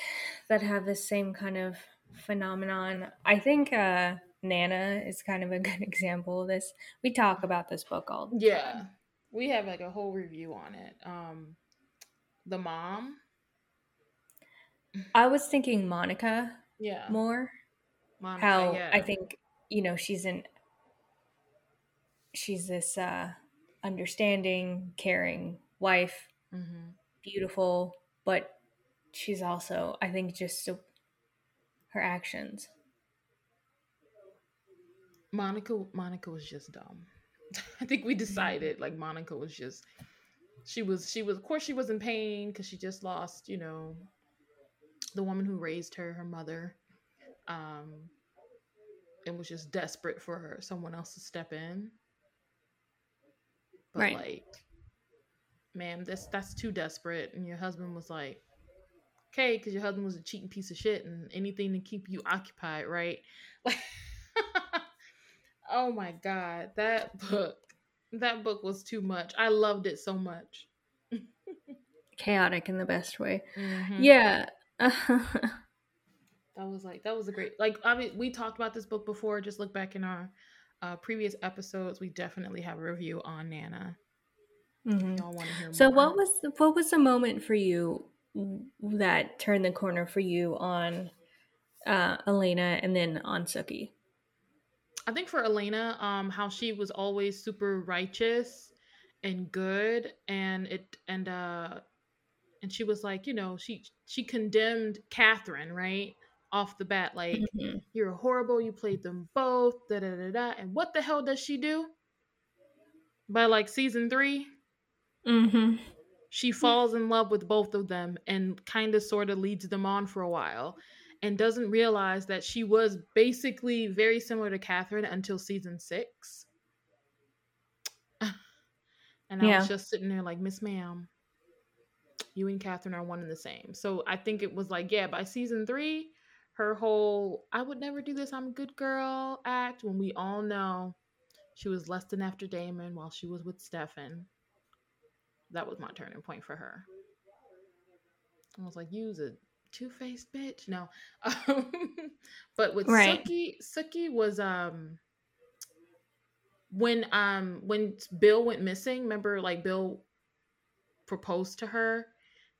that have the same kind of phenomenon. I think uh Nana is kind of a good example of this. We talk about this book all yeah. Time. We have like a whole review on it. Um the mom. I was thinking Monica. Yeah. More. Monica, How yeah. I think you know she's an she's this uh understanding, caring wife, mm-hmm. beautiful, but she's also I think just so, her actions. Monica Monica was just dumb. I think we decided like Monica was just she was she was of course she was in pain because she just lost you know the woman who raised her her mother um and was just desperate for her, someone else to step in but right. like ma'am this that's too desperate and your husband was like okay because your husband was a cheating piece of shit and anything to keep you occupied right like oh my god that book that book was too much. I loved it so much. Chaotic in the best way. Mm-hmm. Yeah. that was like that was a great like I mean we talked about this book before. Just look back in our uh, previous episodes. We definitely have a review on Nana. Mm-hmm. Y'all want to hear so what was the, what was the moment for you that turned the corner for you on uh, Elena and then on Sookie? I think for Elena, um, how she was always super righteous and good, and it and uh, and she was like, you know, she she condemned Katherine right off the bat, like mm-hmm. you're horrible, you played them both, da da da da. And what the hell does she do? By like season 3 mm-hmm. She mm-hmm. falls in love with both of them and kind of sort of leads them on for a while and doesn't realize that she was basically very similar to Katherine until season six. and I yeah. was just sitting there like, Miss Ma'am, you and Katherine are one and the same. So I think it was like, yeah, by season three, her whole I would never do this, I'm a good girl act when we all know she was less than after Damon while she was with Stefan. That was my turning point for her. I was like, use a two faced bitch. No, um, but with right. Sookie, Sookie was um when um when Bill went missing. Remember, like Bill proposed to her,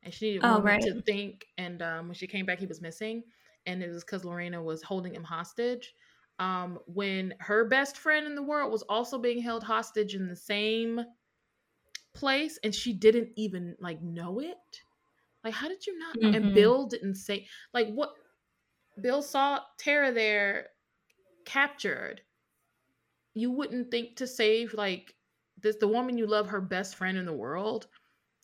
and she needed a oh, right. to think. And um, when she came back, he was missing, and it was because Lorena was holding him hostage. Um, when her best friend in the world was also being held hostage in the same place, and she didn't even like know it like, how did you not? Mm-hmm. And Bill didn't say, like, what? Bill saw Tara there captured. You wouldn't think to save, like, this, the woman you love, her best friend in the world.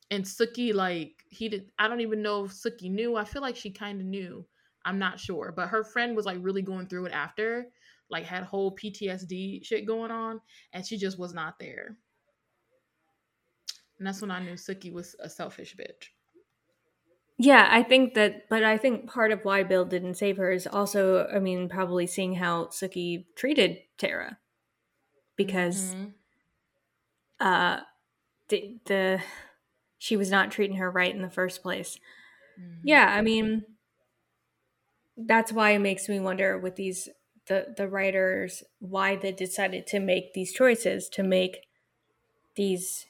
And Sookie like, he did, I don't even know if Sookie knew. I feel like she kind of knew. I'm not sure. But her friend was, like, really going through it after, like, had whole PTSD shit going on. And she just was not there. And that's when I knew Sookie was a selfish bitch. Yeah, I think that, but I think part of why Bill didn't save her is also, I mean, probably seeing how Sookie treated Tara, because mm-hmm. uh, the the she was not treating her right in the first place. Mm-hmm. Yeah, I mean, that's why it makes me wonder with these the the writers why they decided to make these choices to make these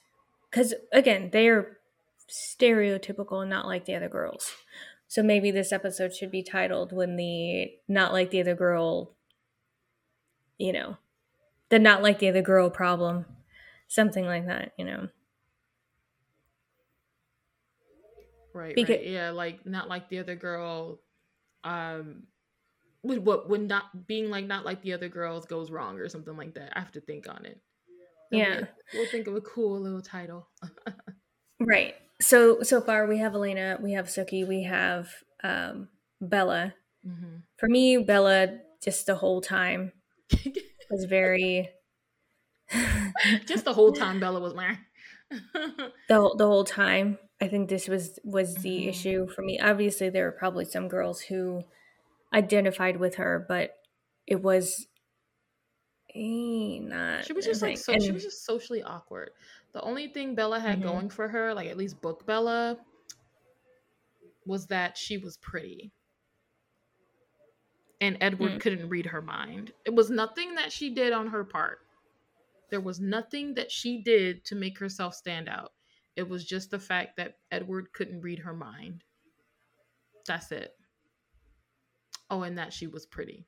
because again they are stereotypical and not like the other girls. So maybe this episode should be titled when the not like the other girl, you know, the not like the other girl problem, something like that, you know. Right, because, right. Yeah, like not like the other girl um With what when not being like not like the other girls goes wrong or something like that. I have to think on it. Yeah. we'll, think of a cool little title. Right. So so far we have Elena, we have Sookie, we have um Bella. hmm For me, Bella just the whole time was very Just the whole time Bella was meh. the whole- the whole time. I think this was was the Mhm. issue for me. Obviously, there were probably some girls who identified with her, but it was not. she was just like so she was just socially awkward. The only thing Bella had Mhm. going for her, like at least book Bella, was that she was pretty. And Edward Mm. couldn't read her mind. It was nothing that she did on her part. There was nothing that she did to make herself stand out. It was just the fact that Edward couldn't read her mind. That's it. Oh, and that she was pretty.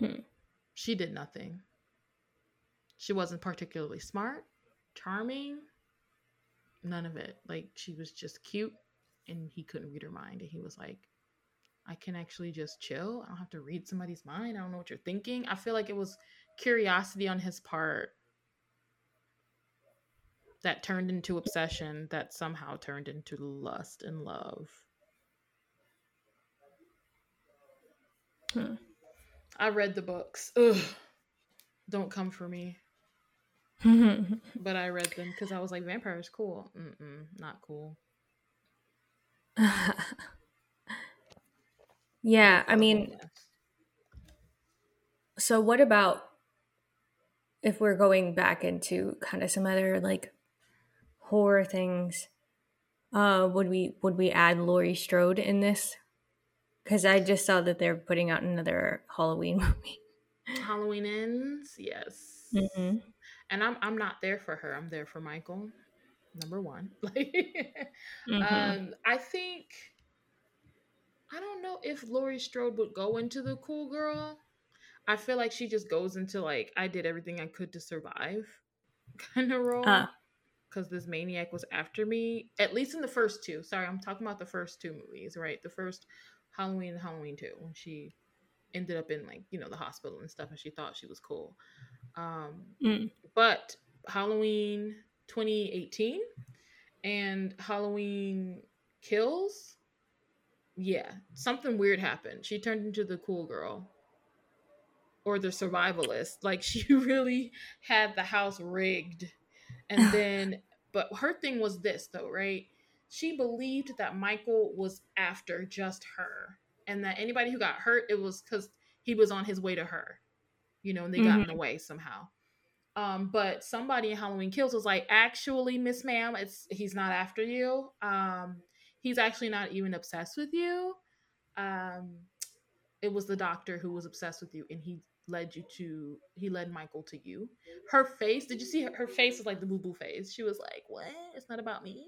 Hmm. She did nothing. She wasn't particularly smart, charming, none of it. Like she was just cute and he couldn't read her mind. And he was like, I can actually just chill. I don't have to read somebody's mind. I don't know what you're thinking. I feel like it was curiosity on his part that turned into obsession that somehow turned into lust and love. Hmm. I read the books. Ugh. Don't come for me. But I read them because I was like, vampires cool. Mm-mm, not cool. yeah, I mean, so what about if we're going back into kind of some other like horror things? Uh, would we would we add Laurie Strode in this? Because I just saw that they're putting out another Halloween movie. Halloween ends, yes. Mm-hmm. And I'm I'm not there for her. I'm there for Michael. Number one. Mm-hmm. um I think I don't know if Laurie Strode would go into the cool girl. I feel like she just goes into like I did everything I could to survive kind of role. Ah. because this maniac was after me. At least in the first two. Sorry, I'm talking about the first two movies, right? The first Halloween and Halloween two, when she ended up in like you know the hospital and stuff, and she thought she was cool. Um, Mm. but Halloween 2018 and Halloween Kills, yeah, something weird happened. She turned into the cool girl or the survivalist. Like she really had the house rigged. And then, but her thing was this though, right? She believed that Michael was after just her and that anybody who got hurt, it was because he was on his way to her, you know, and they got in the way somehow. Um, but somebody in Halloween Kills was like, actually, Miss Ma'am, it's he's not after you. Um, he's actually not even obsessed with you. Um, it was the doctor who was obsessed with you, and he led you to he led Michael to you. Her face, did you see her, her face was like the boo boo face? She was like, What? It's not about me.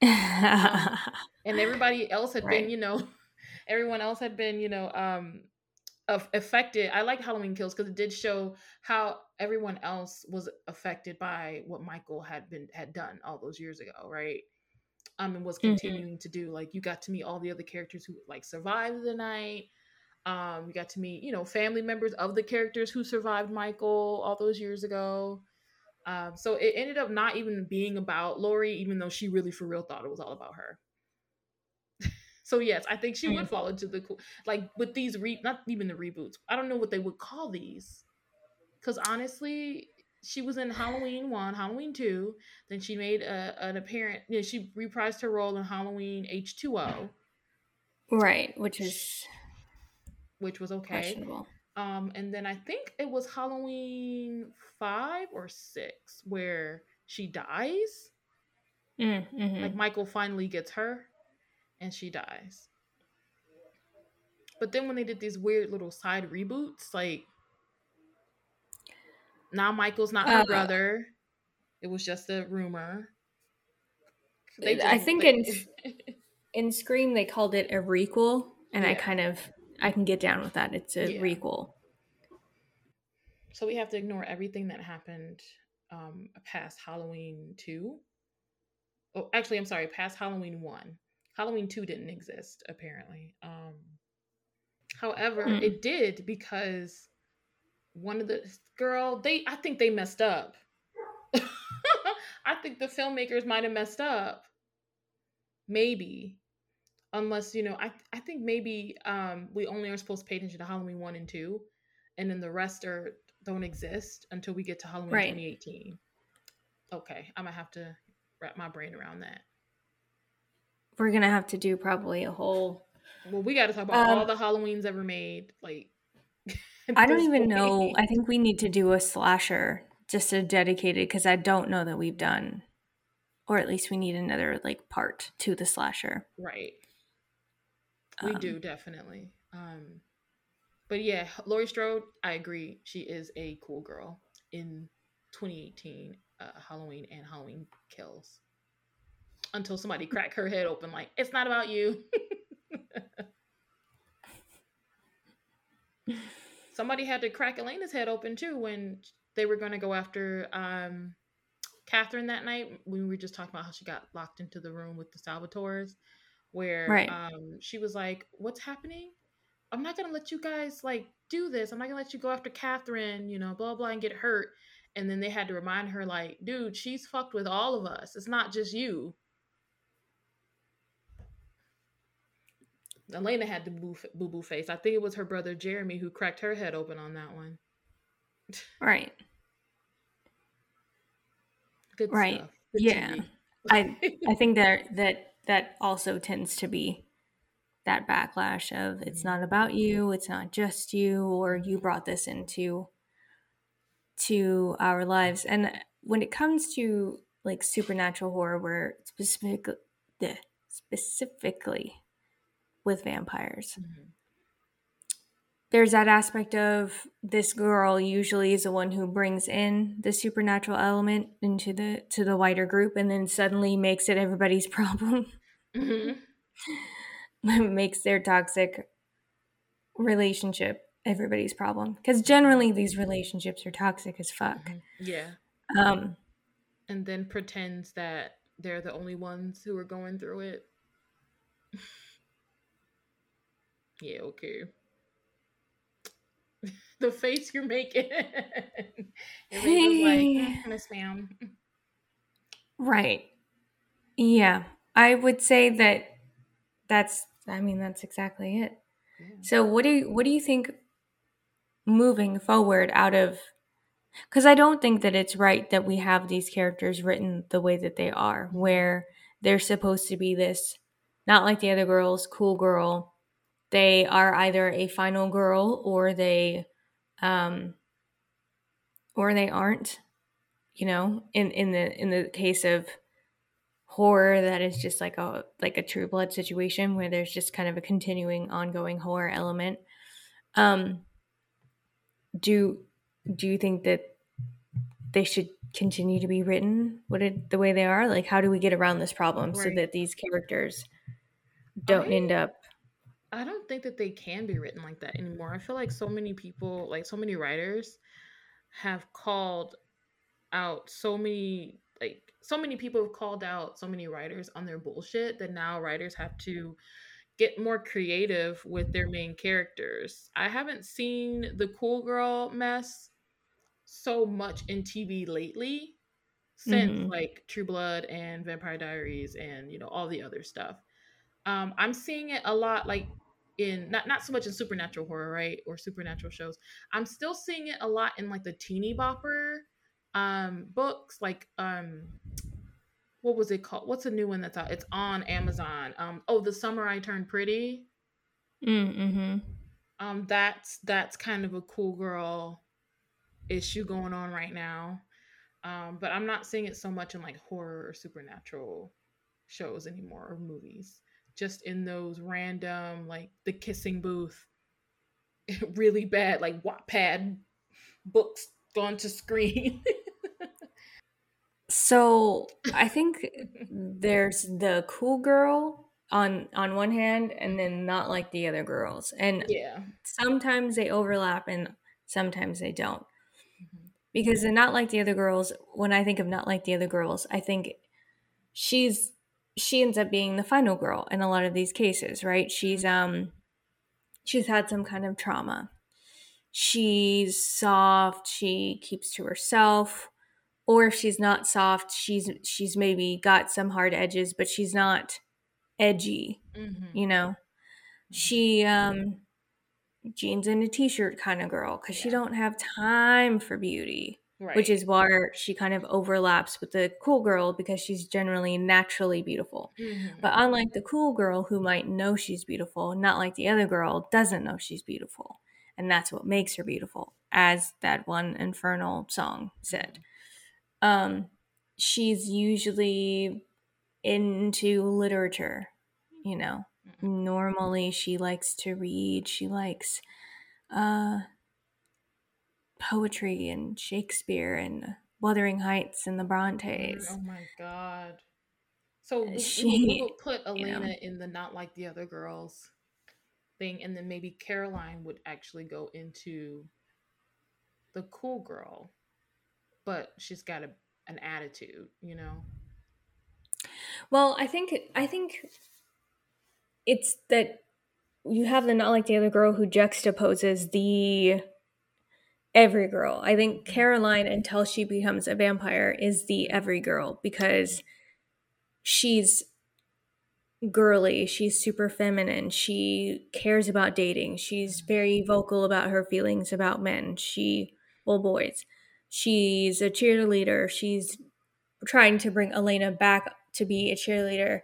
And everybody else had Right. been, you know, everyone else had been, you know, um affected. I like Halloween Kills because it did show how everyone else was affected by what Michael had been had done all those years ago, right? Um, and was Mhm. continuing to do. Like you got to meet all the other characters who like survived the night. Um, you got to meet, you know, family members of the characters who survived Michael all those years ago. Um, so it ended up not even being about Laurie, even though she really for real thought it was all about her. so yes, I think she would Mm. fall into the cool like with these re not even the reboots. I don't know what they would call these. Cause honestly, she was in Halloween one, Halloween two. Then she made a, an apparent. You know, she reprised her role in Halloween H two O, right, which is which was okay. Um, and then I think it was Halloween five or six where she dies. Mm, mhm. Like Michael finally gets her, and she dies. But then when they did these weird little side reboots, like now Michael's not her Uh, brother. It was just a rumor. They I think in- In Scream, they called it a requel, and I kind of I can get down with that. It's a Yeah. requel. so we have to ignore everything that happened um past Halloween two. Oh, actually, I'm sorry, past Halloween one, Halloween 2 didn't exist, apparently. Um, however, mm. it did because one of the girl, they I think they messed up. I think the filmmakers might have messed up. Maybe. Unless, you know, I I think maybe um we only are supposed to pay attention to Halloween 1 and 2 and then the rest are don't exist until we get to Halloween right. 2018. Okay, I'm gonna have to wrap my brain around that. We're gonna have to do probably a whole. Well, we got to talk about um, all the Halloweens ever made. Like, I don't even know. I think we need to do a slasher just a dedicated because I don't know that we've done, or at least we need another like part to the slasher. Right. We um, do definitely. Um, but yeah, Laurie Strode, I agree. She is a cool girl in 2018 uh, Halloween and Halloween Kills. Until somebody crack her head open, like it's not about you. somebody had to crack Elena's head open too when they were going to go after um, Katherine that night. We were just talking about how she got locked into the room with the Salvatores, where right. um, she was like, "What's happening? I'm not gonna let you guys like do this. I'm not gonna let you go after Katherine, you know, blah blah, and get hurt." And then they had to remind her, like, "Dude, she's fucked with all of us. It's not just you." Elena had the boo boo face. I think it was her brother Jeremy who cracked her head open on that one. Right. Good right. Good yeah. I I think that that that also tends to be that backlash of it's not about you, it's not just you, or you brought this into to our lives. And when it comes to like supernatural horror, where specifically specifically with vampires. Mm-hmm. There's that aspect of this girl usually is the one who brings in the supernatural element into the to the wider group and then suddenly makes it everybody's problem. Mm-hmm. makes their toxic relationship everybody's problem because generally these relationships are toxic as fuck. Mm-hmm. Yeah. Um and then pretends that they're the only ones who are going through it. Yeah, okay. The face you're making. Mm, hey. like, Miss Ma'am. Right. Yeah. I would say that that's I mean that's exactly it. Yeah. So what do you what do you think moving forward out of because I don't think that it's right that we have these characters written the way that they are, where they're supposed to be this not like the other girls, cool girl, they are either a final girl or they um or they aren't you know in in the in the case of horror that is just like a like a true blood situation where there's just kind of a continuing ongoing horror element um do do you think that they should continue to be written what did, the way they are like how do we get around this problem right. so that these characters don't I, end up I don't think that they can be written like that anymore. I feel like so many people, like so many writers, have called out so many like so many people have called out so many writers on their bullshit that now writers have to get more creative with their main characters. I haven't seen the cool girl mess so much in TV lately since mm-hmm. like True Blood and Vampire Diaries and you know all the other stuff. Um, I'm seeing it a lot like in not not so much in supernatural horror, right, or supernatural shows. I'm still seeing it a lot in like the teeny bopper um books, like um what was it called? What's a new one that's out? It's on Amazon. Um oh, The Summer I Turned Pretty. Mm-hmm. Um that's that's kind of a cool girl issue going on right now. Um, but I'm not seeing it so much in like horror or supernatural shows anymore or movies just in those random like the kissing booth really bad like Wattpad books gone to screen. so I think there's the cool girl on on one hand and then not like the other girls. And yeah. Sometimes they overlap and sometimes they don't. Mm-hmm. Because they're not like the other girls, when I think of not like the other girls, I think she's she ends up being the final girl in a lot of these cases, right? She's um she's had some kind of trauma. She's soft, she keeps to herself, or if she's not soft, she's she's maybe got some hard edges, but she's not edgy, mm-hmm. you know. She um jeans and a t-shirt kind of girl cuz yeah. she don't have time for beauty. Right. Which is why she kind of overlaps with the cool girl because she's generally naturally beautiful. Mm-hmm. But unlike the cool girl who might know she's beautiful, not like the other girl doesn't know she's beautiful. And that's what makes her beautiful, as that one infernal song said. Um, she's usually into literature, you know. Mm-hmm. Normally she likes to read, she likes uh poetry and Shakespeare and Wuthering Heights and the mm, Brontes. Oh my god. So she would put Elena you know, in the not like the other girls thing, and then maybe Caroline would actually go into the cool girl, but she's got a, an attitude, you know. Well, I think I think it's that you have the not like the other girl who juxtaposes the every girl. I think mm-hmm. Caroline, until she becomes a vampire, is the every girl because she's girly. She's super feminine. She cares about dating. She's mm-hmm. very vocal about her feelings about men. She, well, boys. She's a cheerleader. She's trying to bring Elena back to be a cheerleader.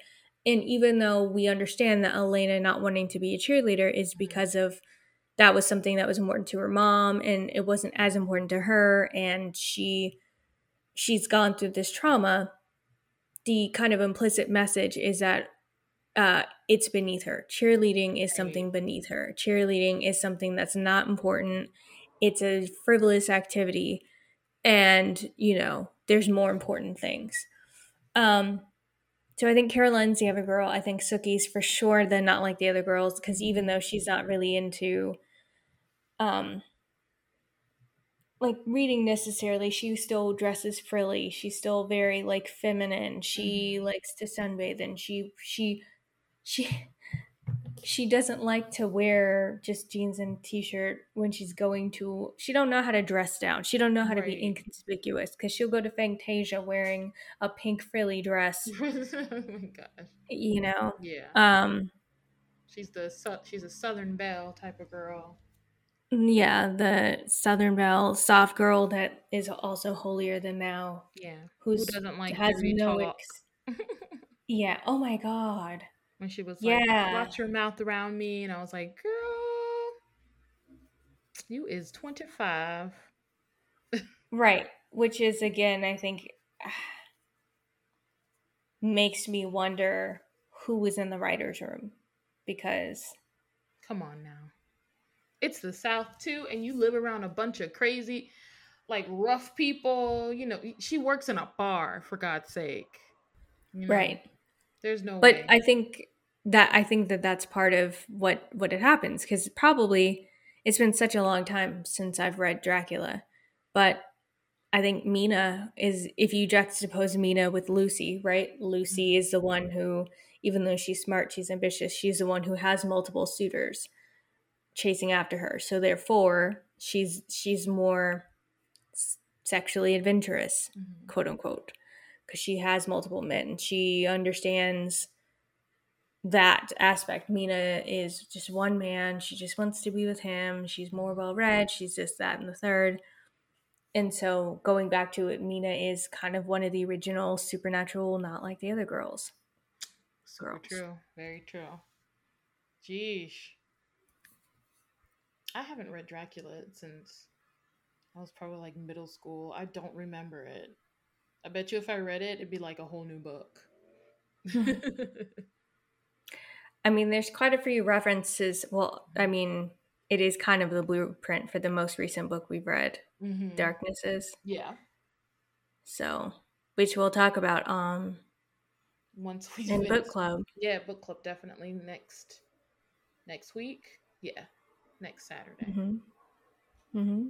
And even though we understand that Elena not wanting to be a cheerleader is mm-hmm. because of that was something that was important to her mom and it wasn't as important to her and she she's gone through this trauma. The kind of implicit message is that uh, it's beneath her. Cheerleading is something beneath her. Cheerleading is something that's not important. It's a frivolous activity and you know there's more important things. Um so I think Caroline's the other girl. I think Sookie's for sure the not like the other girls because even though she's not really into um like reading necessarily she still dresses frilly she's still very like feminine she mm-hmm. likes to sunbathe and she she she she doesn't like to wear just jeans and t-shirt when she's going to she don't know how to dress down. She don't know how right. to be inconspicuous because she'll go to Fangtasia wearing a pink frilly dress. Oh my gosh. You know? Yeah. Um she's the she's a southern belle type of girl. Yeah, the Southern Belle soft girl that is also holier than thou. Yeah, who's, who doesn't like has no ex- yeah. Oh my god. When she was like, yeah. "Watch your mouth around me," and I was like, "Girl, you is twenty five. right, which is again, I think, makes me wonder who was in the writers' room because. Come on now it's the South too, and you live around a bunch of crazy, like rough people. You know, she works in a bar for God's sake. You know? Right. There's no. But way. I think that I think that that's part of what what it happens because probably it's been such a long time since I've read Dracula, but I think Mina is if you juxtapose Mina with Lucy, right? Lucy mm-hmm. is the one who, even though she's smart, she's ambitious. She's the one who has multiple suitors chasing after her. So therefore, she's she's more sexually adventurous, mm-hmm. quote unquote, because she has multiple men. She understands that aspect. Mina is just one man. She just wants to be with him. She's more well read. She's just that and the third. And so going back to it, Mina is kind of one of the original supernatural, not like the other girls. Super true. Very true. Jeez. I haven't read Dracula since I was probably like middle school. I don't remember it. I bet you if I read it, it'd be like a whole new book. I mean, there's quite a few references. Well, I mean, it is kind of the blueprint for the most recent book we've read, mm-hmm. Darknesses. Yeah. So, which we'll talk about um once we in book club. Yeah, book club definitely next next week. Yeah next Saturday. Mm-hmm. Mm-hmm.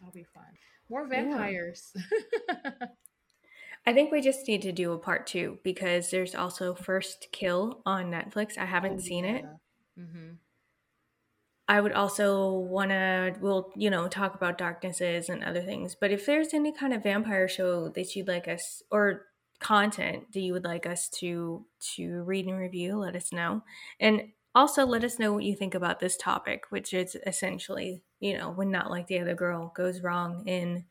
That'll be fun. More vampires. Yeah. I think we just need to do a part two because there's also First Kill on Netflix. I haven't oh, seen yeah. it. Mm-hmm. I would also want to, we'll, you know, talk about darknesses and other things. But if there's any kind of vampire show that you'd like us, or content that you would like us to to read and review, let us know. And also let us know what you think about this topic, which is essentially, you know, when not like the other girl goes wrong in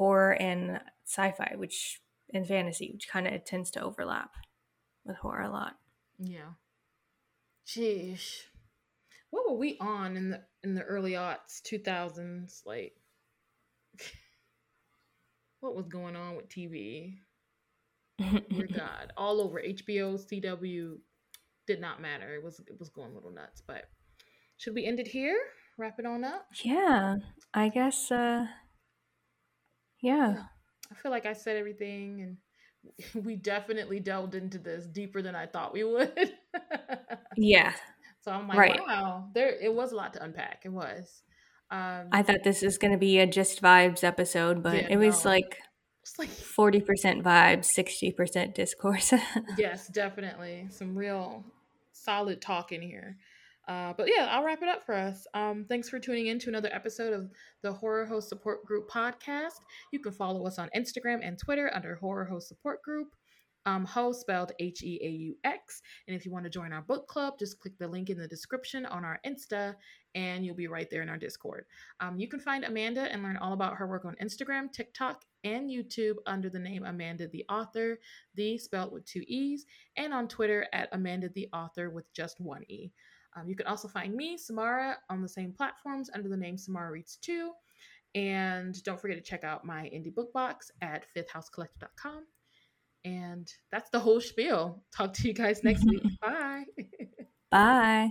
horror and sci-fi, which and fantasy, which kind of tends to overlap with horror a lot. Yeah. Sheesh. What were we on in the in the early aughts, two thousands? Like, what was going on with TV? Dear God, all over HBO, CW, did not matter. It was it was going a little nuts. But should we end it here? Wrap it on up. Yeah, I guess. uh Yeah. I feel like I said everything, and we definitely delved into this deeper than I thought we would. yeah. So I'm like, right. wow, there it was a lot to unpack. It was. Um, I thought this was going to be a just vibes episode, but yeah, it was no. like it's like 40% vibes, 60% discourse. yes, definitely. Some real solid talk in here. Uh, but yeah, I'll wrap it up for us. Um, thanks for tuning in to another episode of the Horror Heaux Support Group podcast. You can follow us on Instagram and Twitter under Horror Heaux Support Group. Um, Ho spelled H E A U X. And if you want to join our book club, just click the link in the description on our Insta and you'll be right there in our Discord. Um, you can find Amanda and learn all about her work on Instagram, TikTok, and YouTube under the name Amanda the Author, the spelled with two E's, and on Twitter at Amanda the Author with just one E. Um, you can also find me, Samara, on the same platforms under the name Samara Reads 2. And don't forget to check out my indie book box at fifthhousecollective.com. And that's the whole spiel. Talk to you guys next week. Bye. Bye.